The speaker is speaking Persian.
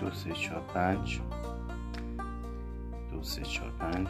دو سه چهار پنج. دو سه چهار پنج.